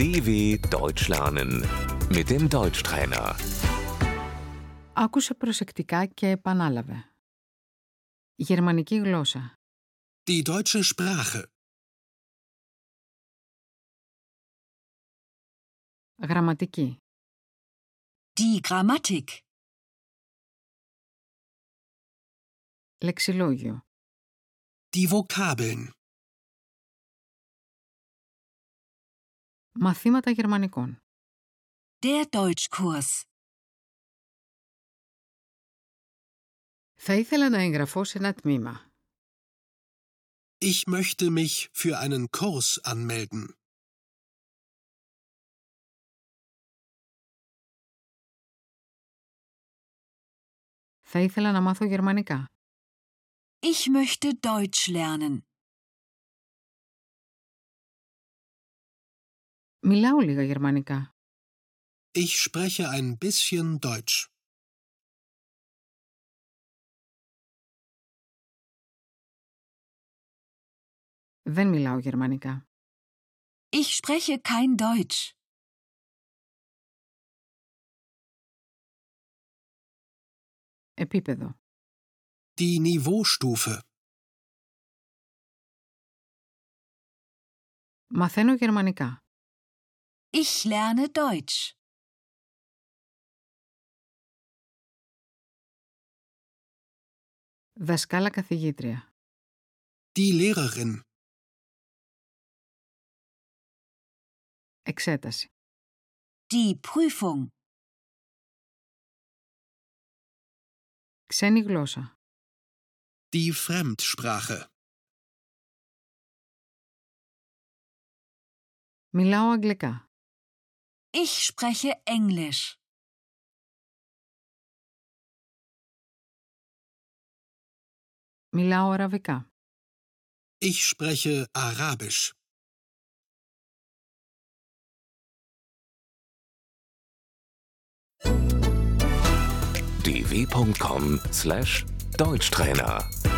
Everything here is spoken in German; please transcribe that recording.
DW Deutsch lernen mit dem Deutschtrainer. Άκουσε προσεκτικά και επανάλαβε. Γερμανική γλώσσα. Die deutsche Sprache. Γραμματική. Die Grammatik. Λεξιλόγιο. Die Vokabeln. Μαθήματα γερμανικών. Der Deutschkurs. Θα ήθελα να εγγραφώ σε ένα τμήμα. Ich möchte mich für einen Kurs anmelden. Θα ήθελα να μάθω γερμανικά. Ich möchte Deutsch lernen. Μιλάω λίγα γερμανικά. Ich spreche ein bisschen Deutsch. Δεν μιλάω γερμανικά. Ich spreche kein Deutsch. Επίπεδο. Die Niveaustufe. Μαθαίνω γερμανικά. Ich lerne Deutsch. Δασκάλα καθηγήτρια. Die Lehrerin. Εξέταση. Die Prüfung. Ξένη γλώσσα. Die Fremdsprache. Μιλάω αγγλικά. Ich spreche Englisch. Μιλάω αραβικά. Ich spreche Arabisch. dw.com/deutschtrainer